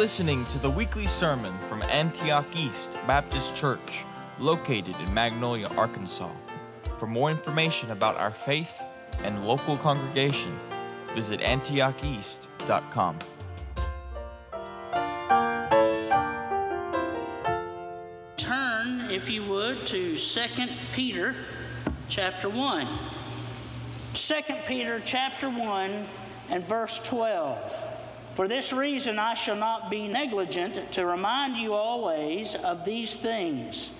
Listening to the weekly sermon from Antioch East Baptist Church, located in Magnolia, Arkansas. For more information about our faith and local congregation, visit antiocheast.com. Turn, if you would, to 2 Peter chapter 1. 2 Peter chapter 1 and verse 12. For this reason, I shall not be negligent to remind you always of these things,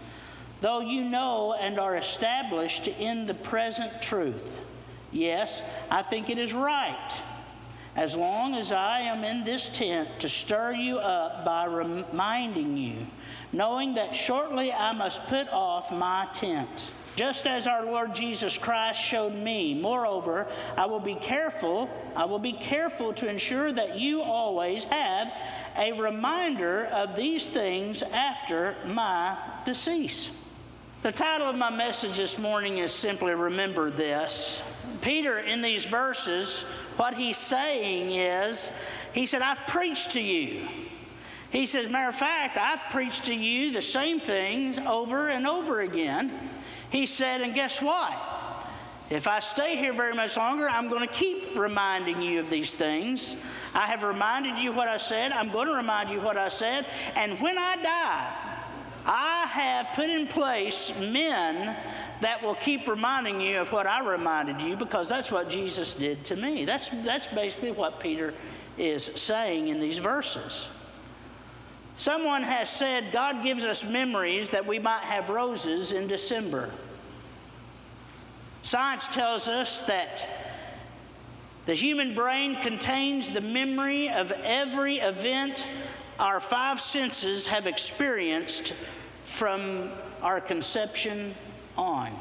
though you know and are established in the present truth. Yes, I think it is right, as long as I am in this tent, to stir you up by reminding you, knowing that shortly I must put off my tent just as our Lord Jesus Christ showed me. Moreover, I will be careful, I will be careful to ensure that you always have a reminder of these things after my decease. The title of my message this morning is simply Remember This. Peter, in these verses, what he's saying is, he said, I've preached to you. He says, matter of fact, I've preached to you the same things over and over again. He said, and guess what? If I stay here very much longer, I'm going to keep reminding you of these things. I have reminded you what I said. I'm going to remind you what I said. And when I die, I have put in place men that will keep reminding you of what I reminded you because that's what Jesus did to me. That's, that's basically what Peter is saying in these verses. Someone has said God gives us memories that we might have roses in December. Science tells us that the human brain contains the memory of every event our five senses have experienced from our conception on.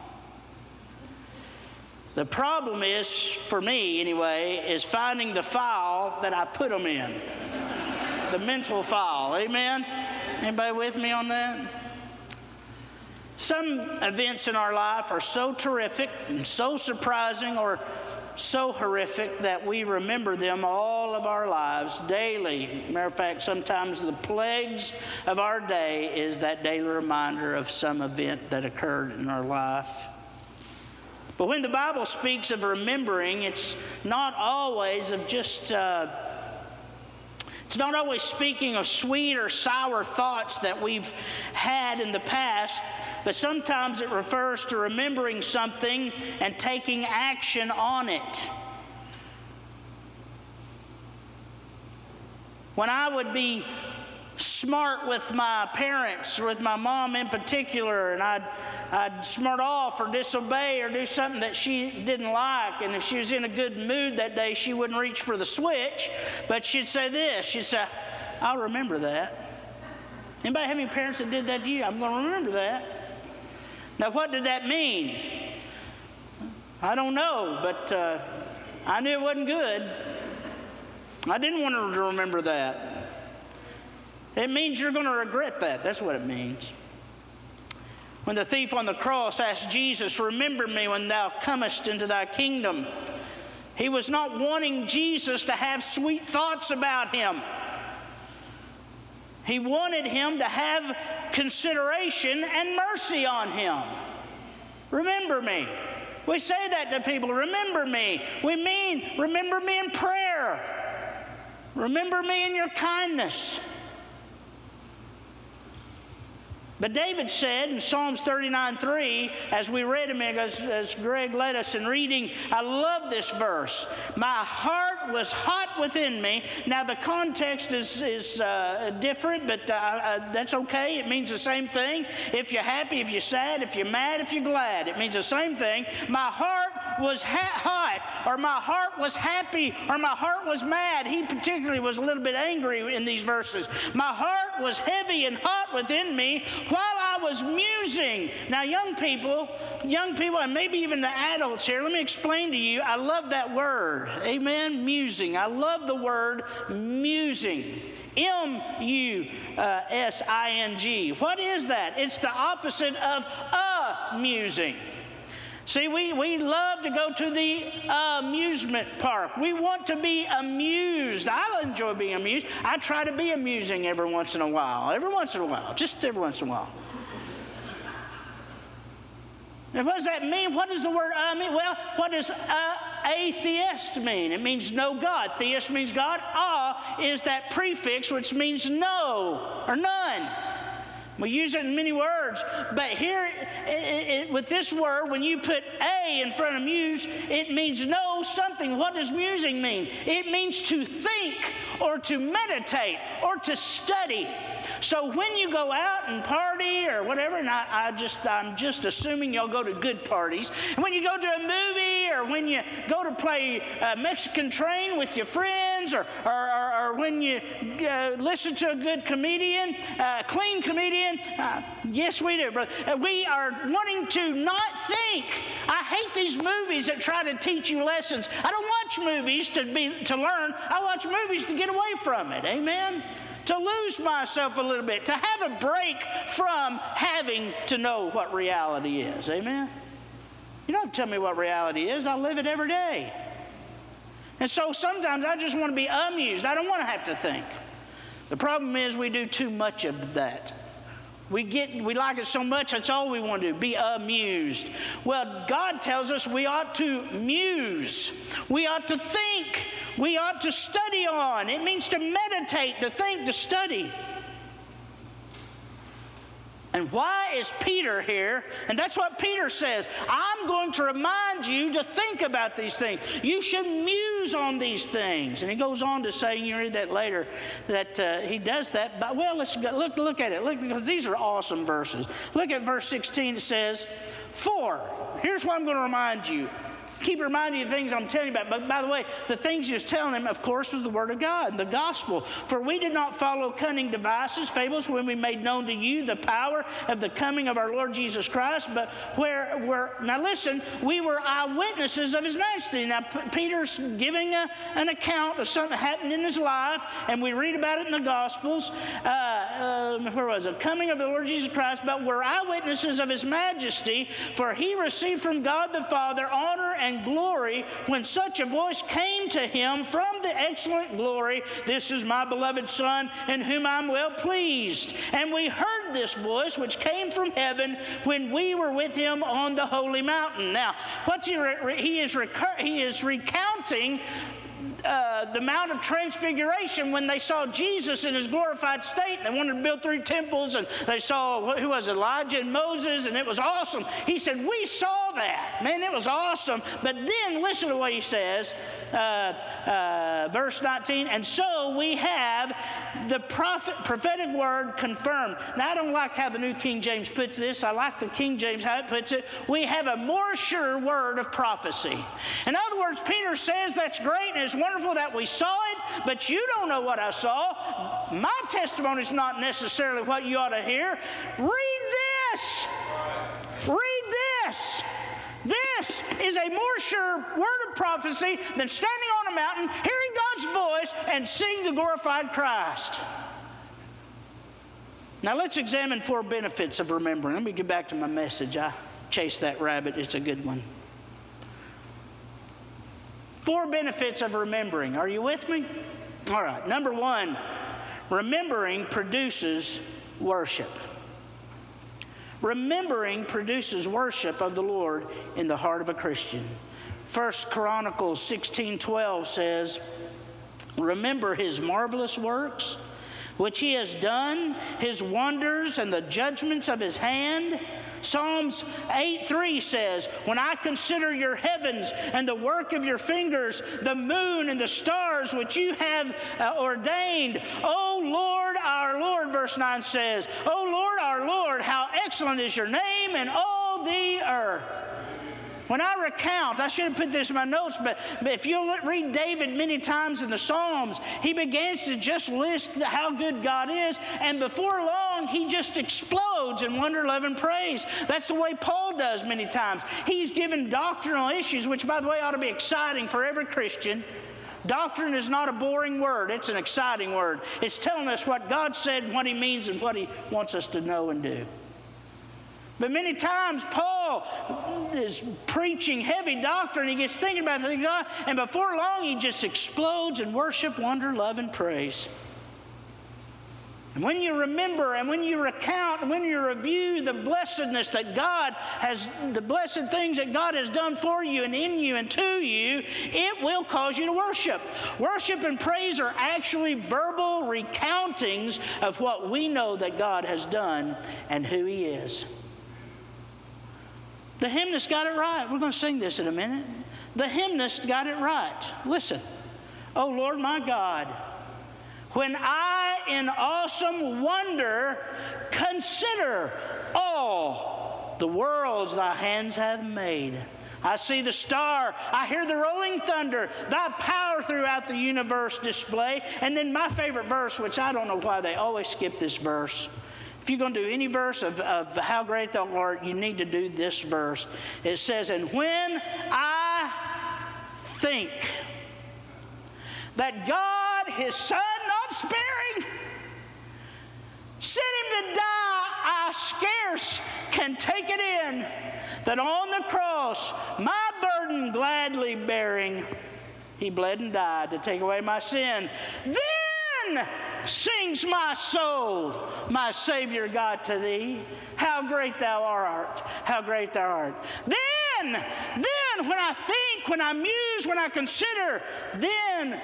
The problem is, for me anyway, is finding the file that I put them in the mental file. Amen? Anybody with me on that? Some events in our life are so terrific and so surprising or so horrific that we remember them all of our lives daily. Matter of fact, sometimes the plagues of our day is that daily reminder of some event that occurred in our life. But when the Bible speaks of remembering, it's not always of just. Uh, it's not always speaking of sweet or sour thoughts that we've had in the past, but sometimes it refers to remembering something and taking action on it. When I would be smart with my parents, with my mom in particular, and I'd, I'd smart off or disobey or do something that she didn't like. And if she was in a good mood that day, she wouldn't reach for the switch, but she'd say this she'd say, I'll remember that. Anybody have any parents that did that to you? I'm going to remember that. Now, what did that mean? I don't know, but uh, I knew it wasn't good. I didn't want her to remember that. It means you're going to regret that. That's what it means. When the thief on the cross asked Jesus, Remember me when thou comest into thy kingdom, he was not wanting Jesus to have sweet thoughts about him. He wanted him to have consideration and mercy on him. Remember me. We say that to people remember me. We mean remember me in prayer, remember me in your kindness. But David said in Psalms 39 3, as we read him, as, as Greg led us in reading, I love this verse. My heart was hot within me. Now, the context is, is uh, different, but uh, uh, that's okay. It means the same thing. If you're happy, if you're sad, if you're mad, if you're glad, it means the same thing. My heart was ha- hot, or my heart was happy, or my heart was mad. He particularly was a little bit angry in these verses. My heart was heavy and hot within me while I was musing. Now, young people, young people, and maybe even the adults here, let me explain to you. I love that word. Amen. Musing. I love the word musing. M U S I N G. What is that? It's the opposite of a musing. See, we, we love to go to the amusement park. We want to be amused. I enjoy being amused. I try to be amusing every once in a while. Every once in a while. Just every once in a while. And what does that mean? What does the word uh mean? Well, what does uh, atheist mean? It means no God. Theist means God. Ah is that prefix which means no or none. We use it in many words, but here it, it, with this word, when you put a in front of muse, it means know something. What does musing mean? It means to think or to meditate or to study. So when you go out and party or whatever, and I, I just I'm just assuming y'all go to good parties. When you go to a movie or when you go to play uh, Mexican Train with your friends, or or, or, or when you uh, listen to a good comedian, uh, clean comedian. Uh, yes, we do, brother. Uh, we are wanting to not think. I hate these movies that try to teach you lessons. I don't watch movies to be to learn. I watch movies to get away from it. Amen to lose myself a little bit, to have a break from having to know what reality is. Amen? You don't tell me what reality is, I live it every day. And so sometimes I just want to be amused. I don't want to have to think. The problem is we do too much of that. We get we like it so much, that's all we want to do, be amused. Well, God tells us we ought to muse. We ought to think. We ought to study on. It means to meditate, to think, to study. And why is Peter here? And that's what Peter says. I'm going to remind you to think about these things. You should muse on these things. And he goes on to say, you read that later, that uh, he does that. But well, let's go, look look at it. Look because these are awesome verses. Look at verse 16. It says, "For here's what I'm going to remind you keep reminding you of things I'm telling you about. But by the way, the things he was telling them, of course, was the Word of God, the gospel. For we did not follow cunning devices, fables, when we made known to you the power of the coming of our Lord Jesus Christ, but where were, now listen, we were eyewitnesses of his majesty. Now, P- Peter's giving a, an account of something happened in his life, and we read about it in the Gospels. Uh, um, where was it? Coming of the Lord Jesus Christ, but we're eyewitnesses of his majesty, for he received from God the Father honor and and glory when such a voice came to him from the excellent glory This is my beloved Son, in whom I'm well pleased. And we heard this voice which came from heaven when we were with him on the holy mountain. Now, what's he, re- he, is, recur- he is recounting uh, the Mount of Transfiguration when they saw Jesus in his glorified state. They wanted to build three temples, and they saw who was Elijah and Moses, and it was awesome. He said, "We saw that, man. It was awesome." But then listen to what he says uh, uh, verse 19, and so we have the prophet, prophetic word confirmed. Now, I don't like how the New King James puts this. I like the King James how it puts it. We have a more sure word of prophecy. In other words, Peter says that's great and it's wonderful that we saw it, but you don't know what I saw. My testimony is not necessarily what you ought to hear. Read this. Read this. This is a more sure word of prophecy than standing on a mountain, hearing God's voice, and seeing the glorified Christ. Now let's examine four benefits of remembering. Let me get back to my message. I chased that rabbit, it's a good one. Four benefits of remembering. Are you with me? All right. Number one, remembering produces worship. Remembering produces worship of the Lord in the heart of a Christian. First Chronicles 16:12 says, "Remember his marvelous works, which he has done, his wonders and the judgments of his hand." Psalms 8 3 says, When I consider your heavens and the work of your fingers, the moon and the stars which you have uh, ordained, O Lord, our Lord, verse 9 says, O Lord, our Lord, how excellent is your name in all the earth. When I recount, I should have put this in my notes, but, but if you'll read David many times in the Psalms, he begins to just list how good God is, and before long, he just explodes in wonder, love, and praise. That's the way Paul does many times. He's given doctrinal issues, which, by the way, ought to be exciting for every Christian. Doctrine is not a boring word, it's an exciting word. It's telling us what God said, what He means, and what He wants us to know and do. But many times, Paul is preaching heavy doctrine. He gets thinking about things, and before long, he just explodes in worship, wonder, love, and praise. And when you remember and when you recount and when you review the blessedness that God has, the blessed things that God has done for you and in you and to you, it will cause you to worship. Worship and praise are actually verbal recountings of what we know that God has done and who He is. The hymnist got it right. We're going to sing this in a minute. The hymnist got it right. Listen. Oh Lord my God when I, in awesome wonder, consider all the worlds thy hands have made. I see the star, I hear the rolling thunder, thy power throughout the universe display. And then my favorite verse, which I don't know why they always skip this verse. If you're going to do any verse of, of how great thou art, you need to do this verse. It says, And when I think that God, his Son, not sparing. Sent him to die, I scarce can take it in that on the cross, my burden gladly bearing, he bled and died to take away my sin. Then sings my soul, my Savior God, to thee. How great thou art! How great thou art! Then, then, when I think, when I muse, when I consider, then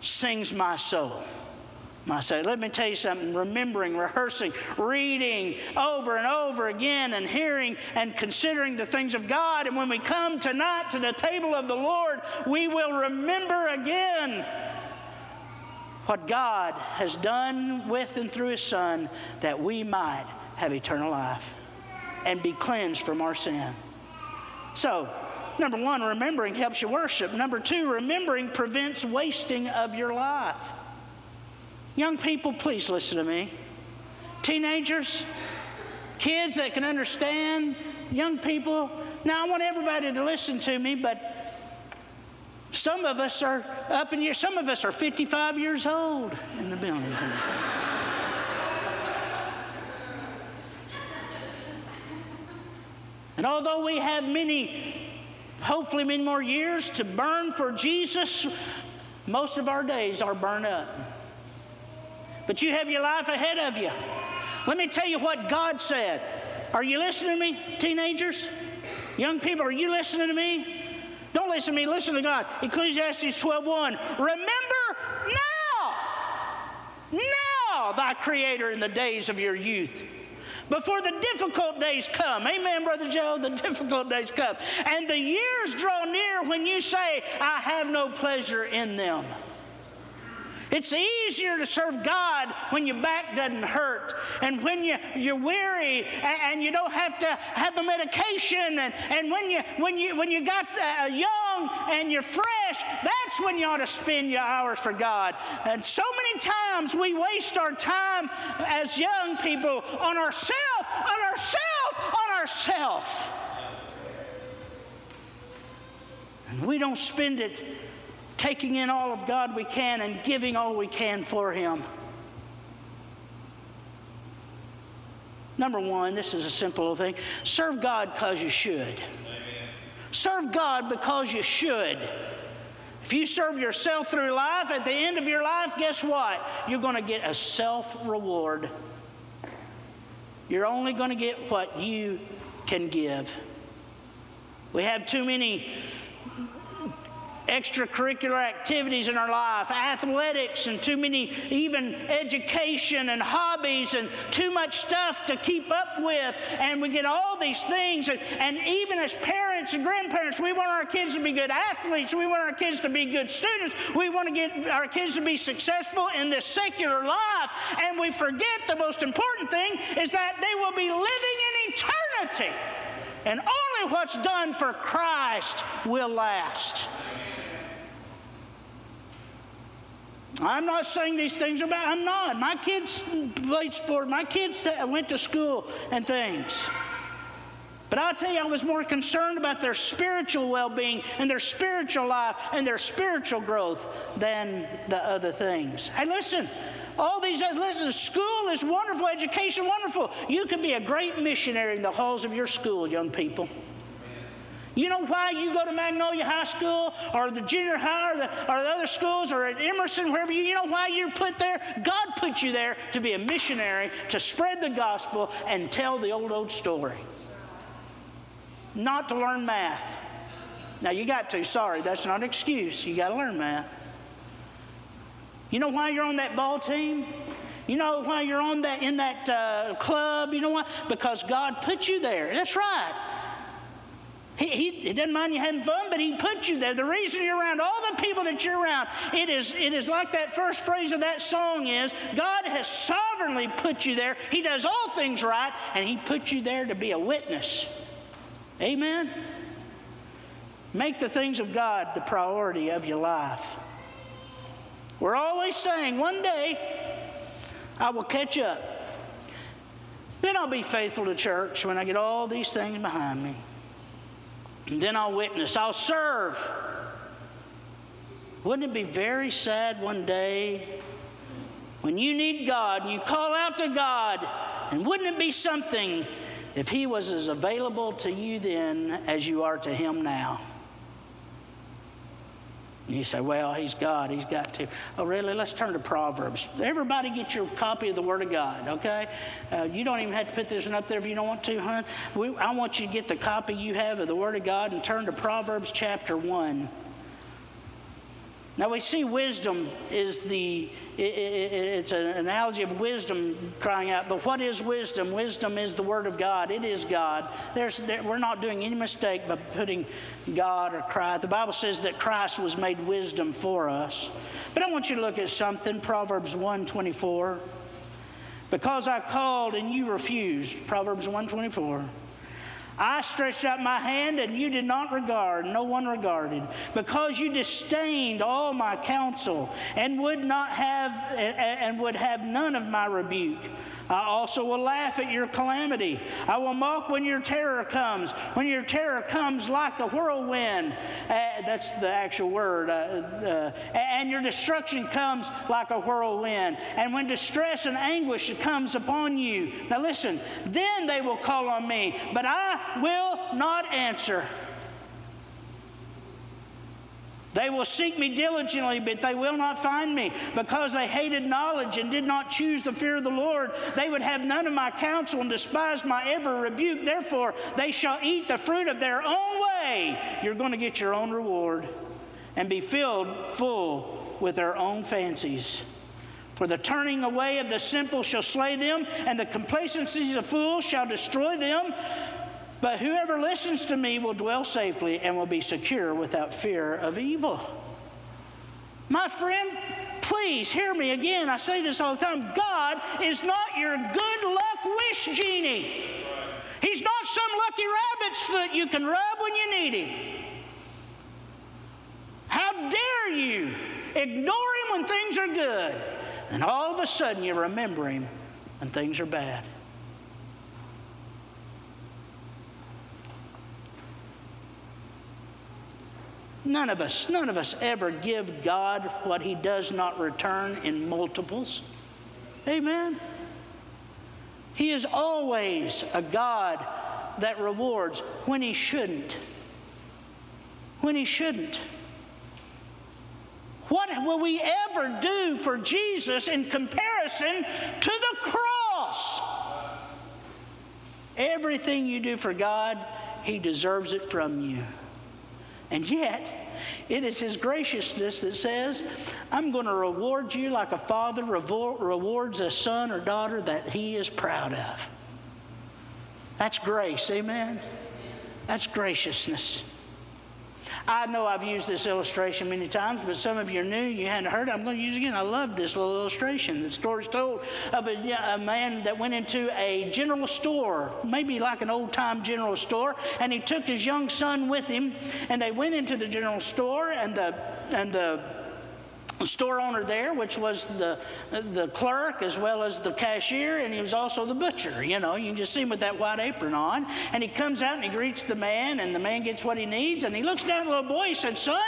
sings my soul. My soul. Let me tell you something remembering, rehearsing, reading over and over again, and hearing and considering the things of God. And when we come tonight to the table of the Lord, we will remember again what God has done with and through His Son that we might have eternal life and be cleansed from our sin. So, Number one, remembering helps you worship. Number two, remembering prevents wasting of your life. Young people, please listen to me. Teenagers, kids that can understand, young people. Now, I want everybody to listen to me, but some of us are up in years, some of us are 55 years old in the building. and although we have many hopefully many more years to burn for Jesus, most of our days are burned up. But you have your life ahead of you. Let me tell you what God said. Are you listening to me, teenagers? Young people, are you listening to me? Don't listen to me, listen to God. Ecclesiastes 12:1. Remember now, now thy creator in the days of your youth before the difficult days come. Amen, Brother Joe? The difficult days come. And the years draw near when you say, I have no pleasure in them. It's easier to serve God when your back doesn't hurt and when you, you're weary and, and you don't have to have the medication and, and when, you, when, you, when you got uh, young and you're fresh, that's when you ought to spend your hours for God. And so many times we waste our time as young people on ourselves, on ourselves, on ourselves. And we don't spend it taking in all of God we can and giving all we can for Him. Number one, this is a simple thing serve God because you should. Amen. Serve God because you should. If you serve yourself through life, at the end of your life, guess what? You're going to get a self reward. You're only going to get what you can give. We have too many extracurricular activities in our life, athletics, and too many, even education and hobbies, and too much stuff to keep up with. And we get all these things. And, and even as parents and grandparents, we want our kids to be good athletes. We want our kids to be good students. We want to get our kids to be successful in this secular life. And we forget the most important thing is that they will be living in eternity. And only what's done for Christ will last. I'm not saying these things are bad. I'm not. My kids played sport. My kids went to school and things. But I'll tell you, I was more concerned about their spiritual well being and their spiritual life and their spiritual growth than the other things. Hey, listen, all these, listen, school school is wonderful, education wonderful. You can be a great missionary in the halls of your school, young people. You know why you go to Magnolia High School or the junior high or the, or the other schools or at Emerson, wherever you, you know why you're put there? God put you there to be a missionary, to spread the gospel and tell the old, old story. Not to learn math. Now you got to, sorry, that's not an excuse. You got to learn math. You know why you're on that ball team? You know why you're on that in that uh, club? You know why? Because God put you there. That's right. He, he, he, doesn't mind you having fun, but he put you there. The reason you're around all the people that you're around, it is, it is like that first phrase of that song is God has sovereignly put you there. He does all things right, and he put you there to be a witness. Amen? Make the things of God the priority of your life. We're always saying, one day I will catch up. Then I'll be faithful to church when I get all these things behind me. And then I'll witness, I'll serve. Wouldn't it be very sad one day when you need God and you call out to God? And wouldn't it be something if He was as available to you then as you are to Him now? And you say, well, he's God, he's got to. Oh, really? Let's turn to Proverbs. Everybody get your copy of the Word of God, okay? Uh, you don't even have to put this one up there if you don't want to, hon. I want you to get the copy you have of the Word of God and turn to Proverbs chapter 1. Now we see wisdom is the it's an analogy of wisdom crying out. But what is wisdom? Wisdom is the Word of God. It is God. There's, we're not doing any mistake by putting God or Christ. The Bible says that Christ was made wisdom for us. But I want you to look at something. Proverbs 1:24. Because I called and you refused. Proverbs 124. I stretched out my hand and you did not regard, no one regarded, because you disdained all my counsel and would not have and would have none of my rebuke. I also will laugh at your calamity. I will mock when your terror comes. When your terror comes like a whirlwind, uh, that's the actual word, uh, uh, and your destruction comes like a whirlwind. And when distress and anguish comes upon you, now listen, then they will call on me, but I will not answer. They will seek me diligently, but they will not find me. Because they hated knowledge and did not choose the fear of the Lord, they would have none of my counsel and despise my ever rebuke. Therefore, they shall eat the fruit of their own way. You're going to get your own reward and be filled full with their own fancies. For the turning away of the simple shall slay them, and the complacencies of fools shall destroy them. But whoever listens to me will dwell safely and will be secure without fear of evil. My friend, please hear me again. I say this all the time God is not your good luck wish genie. He's not some lucky rabbit's foot you can rub when you need him. How dare you ignore him when things are good, and all of a sudden you remember him when things are bad. None of us, none of us ever give God what He does not return in multiples. Amen. He is always a God that rewards when He shouldn't. When He shouldn't. What will we ever do for Jesus in comparison to the cross? Everything you do for God, He deserves it from you. And yet, it is His graciousness that says, I'm going to reward you like a father rewards a son or daughter that he is proud of. That's grace, amen? That's graciousness. I know I've used this illustration many times, but some of you are new, you hadn't heard it. I'm going to use it again. I love this little illustration. The story's told of a, a man that went into a general store, maybe like an old time general store, and he took his young son with him, and they went into the general store, and the and the store owner there, which was the, the clerk as well as the cashier, and he was also the butcher. You know, you can just see him with that white apron on. And he comes out and he greets the man, and the man gets what he needs. And he looks down at the little boy. He said, Son,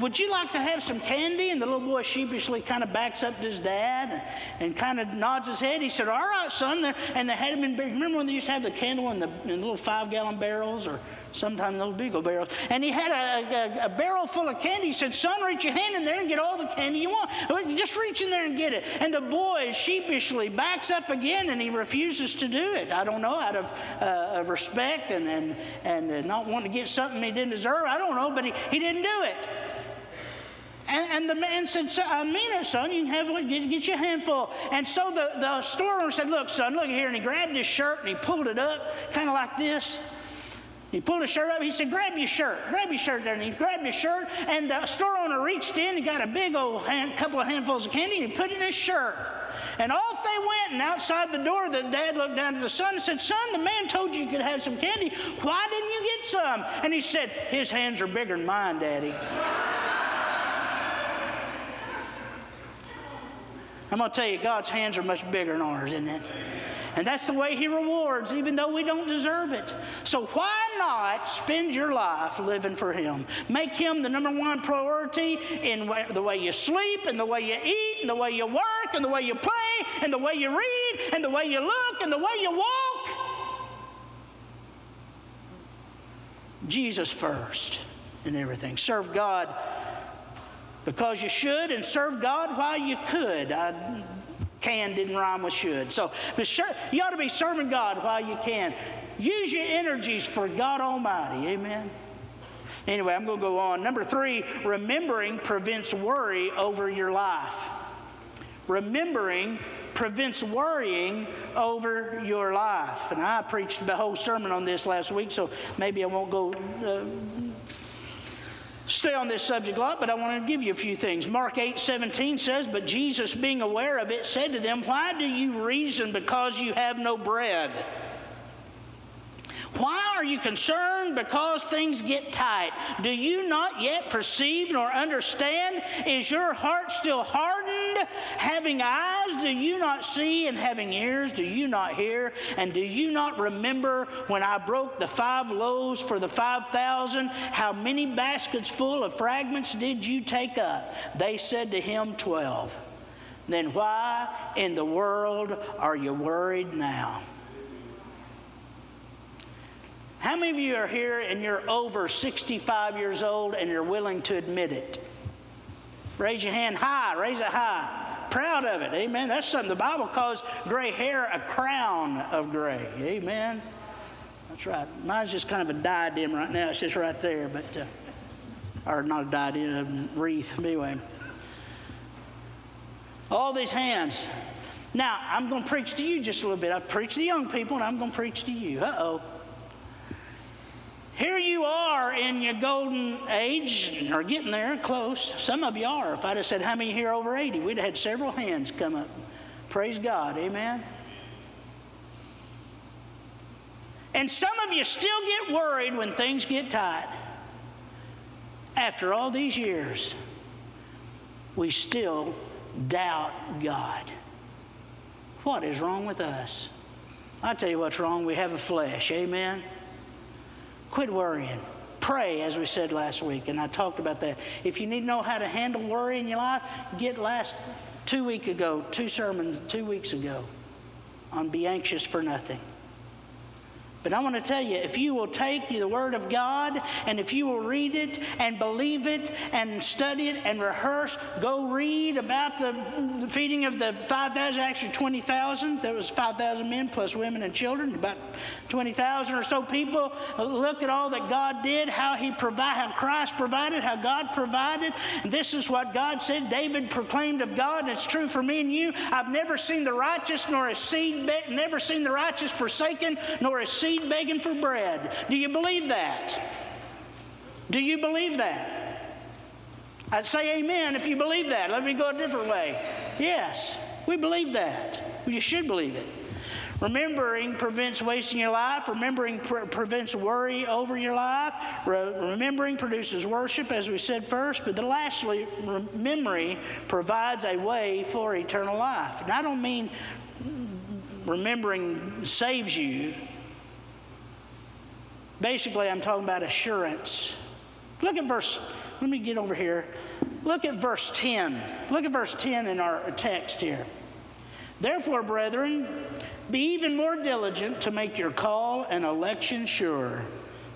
would you like to have some candy? And the little boy sheepishly kind of backs up to his dad and, and kind of nods his head. He said, All right, son. And they had him in, big remember when they used to have the candle in the, in the little five gallon barrels or sometimes those big barrels. And he had a, a, a, barrel full of candy. He said, Son, reach your hand in there and get all the candy you want. Just reach in there and get it. And the boy sheepishly backs up again and he refuses to do it. I don't know, out of, uh, of respect and, and, and not wanting to get something he didn't deserve. I don't know, but he, he didn't do it. And, and, the man said, I mean it, son. You can have what, get, get your handful. And so the, the store owner said, Look, son, look here. And he grabbed his shirt and he pulled it up, kind of like this. He pulled his shirt up. He said, Grab your shirt. Grab your shirt there. And he grabbed his shirt. And the store owner reached in and got a big old hand, couple of handfuls of candy and he put it in his shirt. And off they went. And outside the door, the dad looked down to the son and said, Son, the man told you you could have some candy. Why didn't you get some? And he said, His hands are bigger than mine, Daddy. I'm going to tell you, God's hands are much bigger than ours, isn't it? And that's the way He rewards, even though we don't deserve it. So why not spend your life living for Him? Make Him the number one priority in the way you sleep, and the way you eat, and the way you work, and the way you play, and the way you read, and the way you look, and the way you walk. Jesus first in everything. Serve God because you should, and serve God while you could. I can didn't rhyme with should. So you ought to be serving God while you can. Use your energies for God Almighty. Amen. Anyway, I'm going to go on. Number three, remembering prevents worry over your life. Remembering prevents worrying over your life. And I preached the whole sermon on this last week, so maybe I won't go uh, stay on this subject a lot, but I want to give you a few things. Mark 8 17 says, But Jesus, being aware of it, said to them, Why do you reason because you have no bread? Why are you concerned because things get tight? Do you not yet perceive nor understand? Is your heart still hardened? Having eyes, do you not see? And having ears, do you not hear? And do you not remember when I broke the five loaves for the five thousand? How many baskets full of fragments did you take up? They said to him, Twelve. Then why in the world are you worried now? How many of you are here and you're over 65 years old and you're willing to admit it? Raise your hand high, raise it high. Proud of it, amen. That's something the Bible calls gray hair a crown of gray, amen. That's right. Mine's just kind of a diadem right now, it's just right there, but, uh, or not a diadem, a wreath, anyway. All these hands. Now, I'm going to preach to you just a little bit. I preach to young people, and I'm going to preach to you. Uh oh. Here you are in your golden age, or getting there close. Some of you are. If I'd have said, How many here over 80? We'd have had several hands come up. Praise God. Amen. And some of you still get worried when things get tight. After all these years, we still doubt God. What is wrong with us? I tell you what's wrong. We have a flesh. Amen. Quit worrying. Pray, as we said last week, and I talked about that. If you need to know how to handle worry in your life, get last two week ago, two sermons two weeks ago on be anxious for nothing. But I want to tell you if you will take the Word of God and if you will read it and believe it and study it and rehearse, go read about the feeding of the 5,000, actually 20,000. There was 5,000 men plus women and children, about 20,000 or so people. Look at all that God did, how He provided, how Christ provided, how God provided. This is what God said. David proclaimed of God, and it's true for me and you. I've never seen the righteous nor a seed, bet, never seen the righteous forsaken nor a seed seed begging for bread. Do you believe that? Do you believe that? I'd say amen if you believe that. Let me go a different way. Yes, we believe that. You should believe it. Remembering prevents wasting your life. Remembering pre- prevents worry over your life. Re- remembering produces worship, as we said first. But lastly, memory provides a way for eternal life. And I don't mean remembering saves you. Basically, I'm talking about assurance. Look at verse, let me get over here. Look at verse 10. Look at verse 10 in our text here. Therefore, brethren, be even more diligent to make your call and election sure.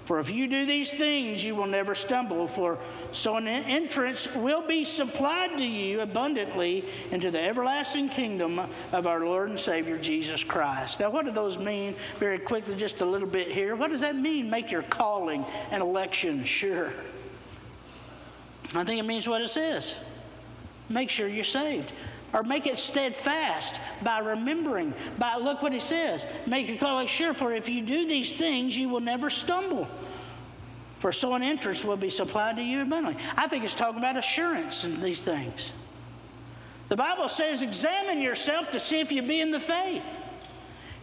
For if you do these things, you will never stumble. For so an entrance will be supplied to you abundantly into the everlasting kingdom of our Lord and Savior Jesus Christ. Now, what do those mean? Very quickly, just a little bit here. What does that mean? Make your calling and election sure. I think it means what it says. Make sure you're saved or make it steadfast by remembering. By look what he says. Make your calling sure, for if you do these things, you will never stumble. For so an interest will be supplied to you abundantly. I think it's talking about assurance in these things. The Bible says, examine yourself to see if you be in the faith.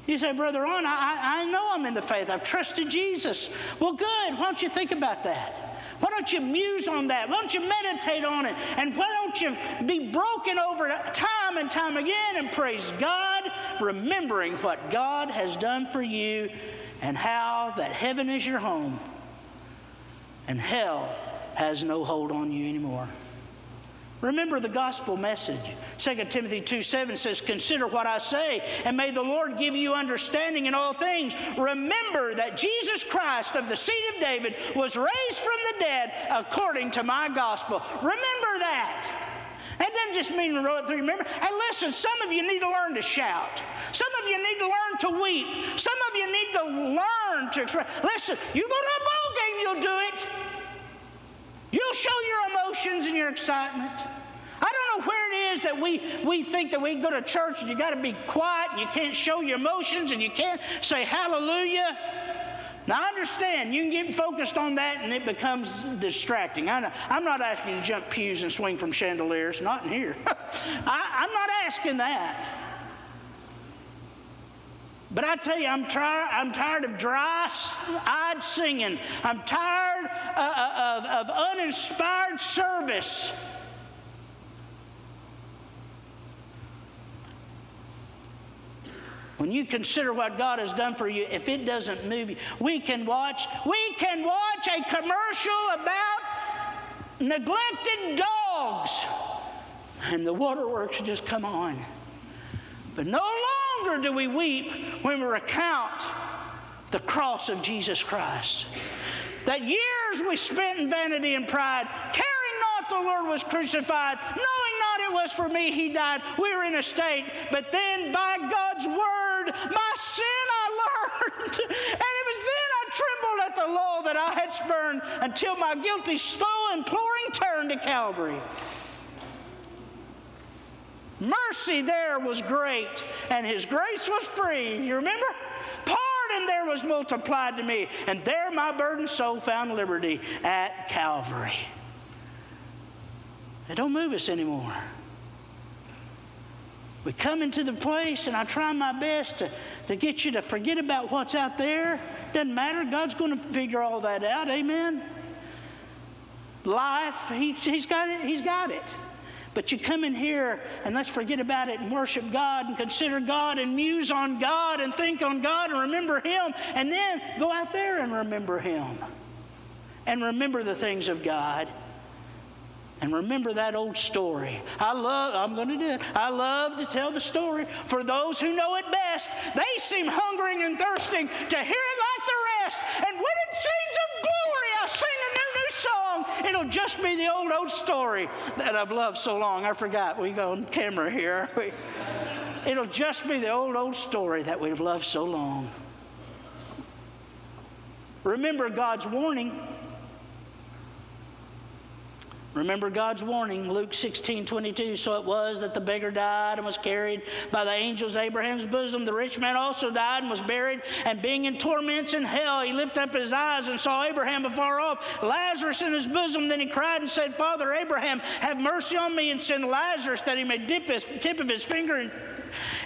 You say, Brother Ron, I, I know I'm in the faith. I've trusted Jesus. Well, good. Why don't you think about that? Why don't you muse on that? Why don't you meditate on it? And why don't you be broken over time and time again and praise God, remembering what God has done for you and how that heaven is your home and hell has no hold on you anymore. Remember the gospel message. 2 Timothy 2 7 says, Consider what I say, and may the Lord give you understanding in all things. Remember that Jesus Christ of the seed of David was raised from the dead according to my gospel. Remember that. That doesn't just mean row through. Remember? And listen, some of you need to learn to shout. Some of you need to learn to weep. Some of you need to learn to express. Listen, you go to a ball game, you'll do it. You'll show your emotions and your excitement. I don't know where it is that we, we think that we go to church and you got to be quiet and you can't show your emotions and you can't say hallelujah. Now, I understand you can get focused on that and it becomes distracting. I am not asking you to jump pews and swing from chandeliers, not in here. I, I'm not asking that. But I tell you, I'm, tired, I'm tired of dry eyed singing. I'm tired uh, uh, of, of uninspired service. When you consider what God has done for you, if it doesn't move you, we can watch, we can watch a commercial about neglected dogs, and the waterworks just come on. But no longer do we weep when we recount the cross of Jesus Christ. That years we spent in vanity and pride, caring not the Lord was crucified, knowing not it was for me he died. We were in a state, but then by God's word, my sin I learned. And it was then I trembled at the law that I had spurned until my guilty, soul imploring turned to Calvary. Mercy there was great, and his grace was free. You remember? Pardon there was multiplied to me, and there my burdened soul found liberty at Calvary. It don't move us anymore. We come into the place, and I try my best to, to get you to forget about what's out there. Doesn't matter. God's going to figure all that out. Amen. Life, he, he's got it. He's got it. But you come in here and let's forget about it and worship God and consider God and muse on God and think on God and remember Him. And then go out there and remember Him. And remember the things of God. And remember that old story. I love, I'm going to do it. I love to tell the story. For those who know it best, they seem hungering and thirsting to hear it like the rest. And it sings song. It'll just be the old, old story that I've loved so long. I forgot. We go on camera here. It'll just be the old, old story that we've loved so long. Remember God's warning Remember God's warning, Luke 16 22. So it was that the beggar died and was carried by the angels to Abraham's bosom. The rich man also died and was buried, and being in torments in hell, he lifted up his eyes and saw Abraham afar off, Lazarus in his bosom. Then he cried and said, Father Abraham, have mercy on me and send Lazarus that he may dip his tip of his finger in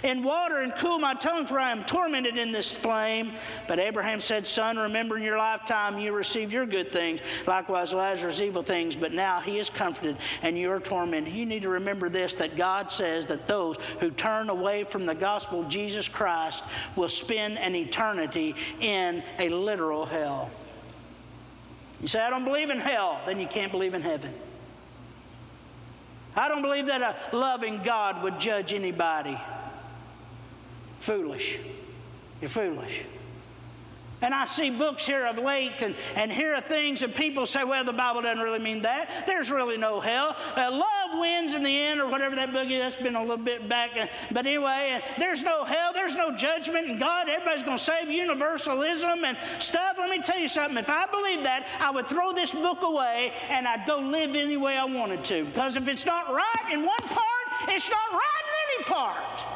in water and cool my tongue, for I am tormented in this flame. But Abraham said, Son, remember in your lifetime you received your good things, likewise Lazarus evil things, but now he is comforted and you are tormented. You need to remember this that God says that those who turn away from the gospel of Jesus Christ will spend an eternity in a literal hell. You say, I don't believe in hell, then you can't believe in heaven. I don't believe that a loving God would judge anybody. Foolish. You're foolish. And I see books here of late and, and hear things, and people say, well, the Bible doesn't really mean that. There's really no hell. Uh, love wins in the end, or whatever that book is. That's been a little bit back. Uh, but anyway, uh, there's no hell. There's no judgment, and God, everybody's going to save universalism and stuff. Let me tell you something. If I believed that, I would throw this book away and I'd go live any way I wanted to. Because if it's not right in one part, it's not right in any part.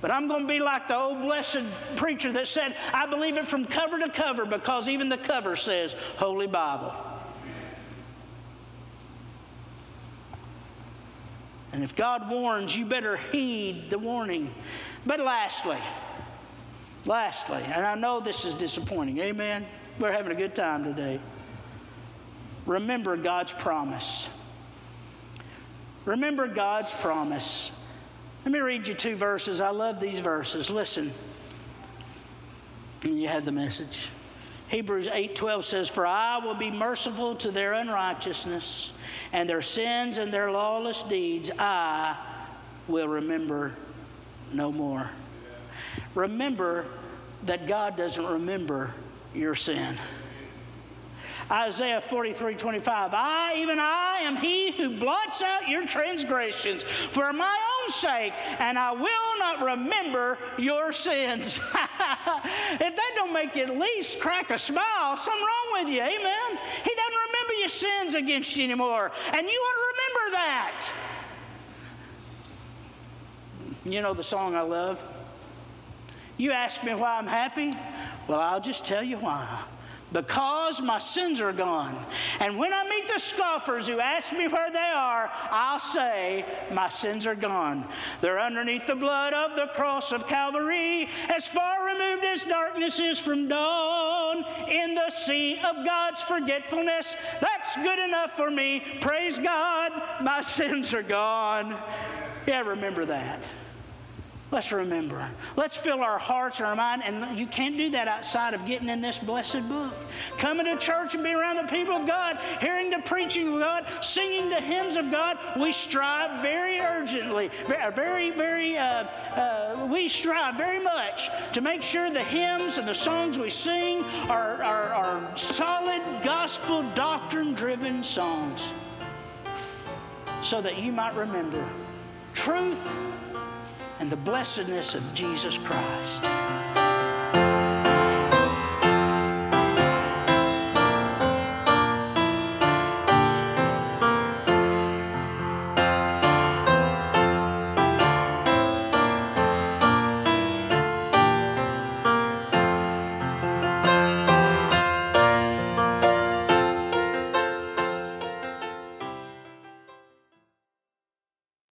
But I'm going to be like the old blessed preacher that said, I believe it from cover to cover because even the cover says Holy Bible. And if God warns, you better heed the warning. But lastly, lastly, and I know this is disappointing, amen? We're having a good time today. Remember God's promise. Remember God's promise. Let me read you two verses. I love these verses. Listen. And you have the message. Hebrews 8:12 says, "For I will be merciful to their unrighteousness, and their sins and their lawless deeds I will remember no more." Remember that God doesn't remember your sin. Isaiah 43 25. I, even I, am he who blots out your transgressions for my own sake, and I will not remember your sins. if that don't make you at least crack a smile, something wrong with you. Amen. He doesn't remember your sins against you anymore, and you ought to remember that. You know the song I love? You ask me why I'm happy? Well, I'll just tell you why because my sins are gone. And when I meet the scoffers who ask me where they are, I'll say, My sins are gone. They're underneath the blood of the cross of Calvary, as far removed as darkness is from dawn, in the sea of God's forgetfulness. That's good enough for me. Praise God, my sins are gone. Yeah, remember that. Let's remember. Let's fill our hearts and our mind, and you can't do that outside of getting in this blessed book. Coming to church and being around the people of God, hearing the preaching of God, singing the hymns of God. We strive very urgently, very, very, uh, uh, we strive very much to make sure the hymns and the songs we sing are, are, are solid gospel doctrine driven songs so that you might remember truth and the blessedness of Jesus Christ.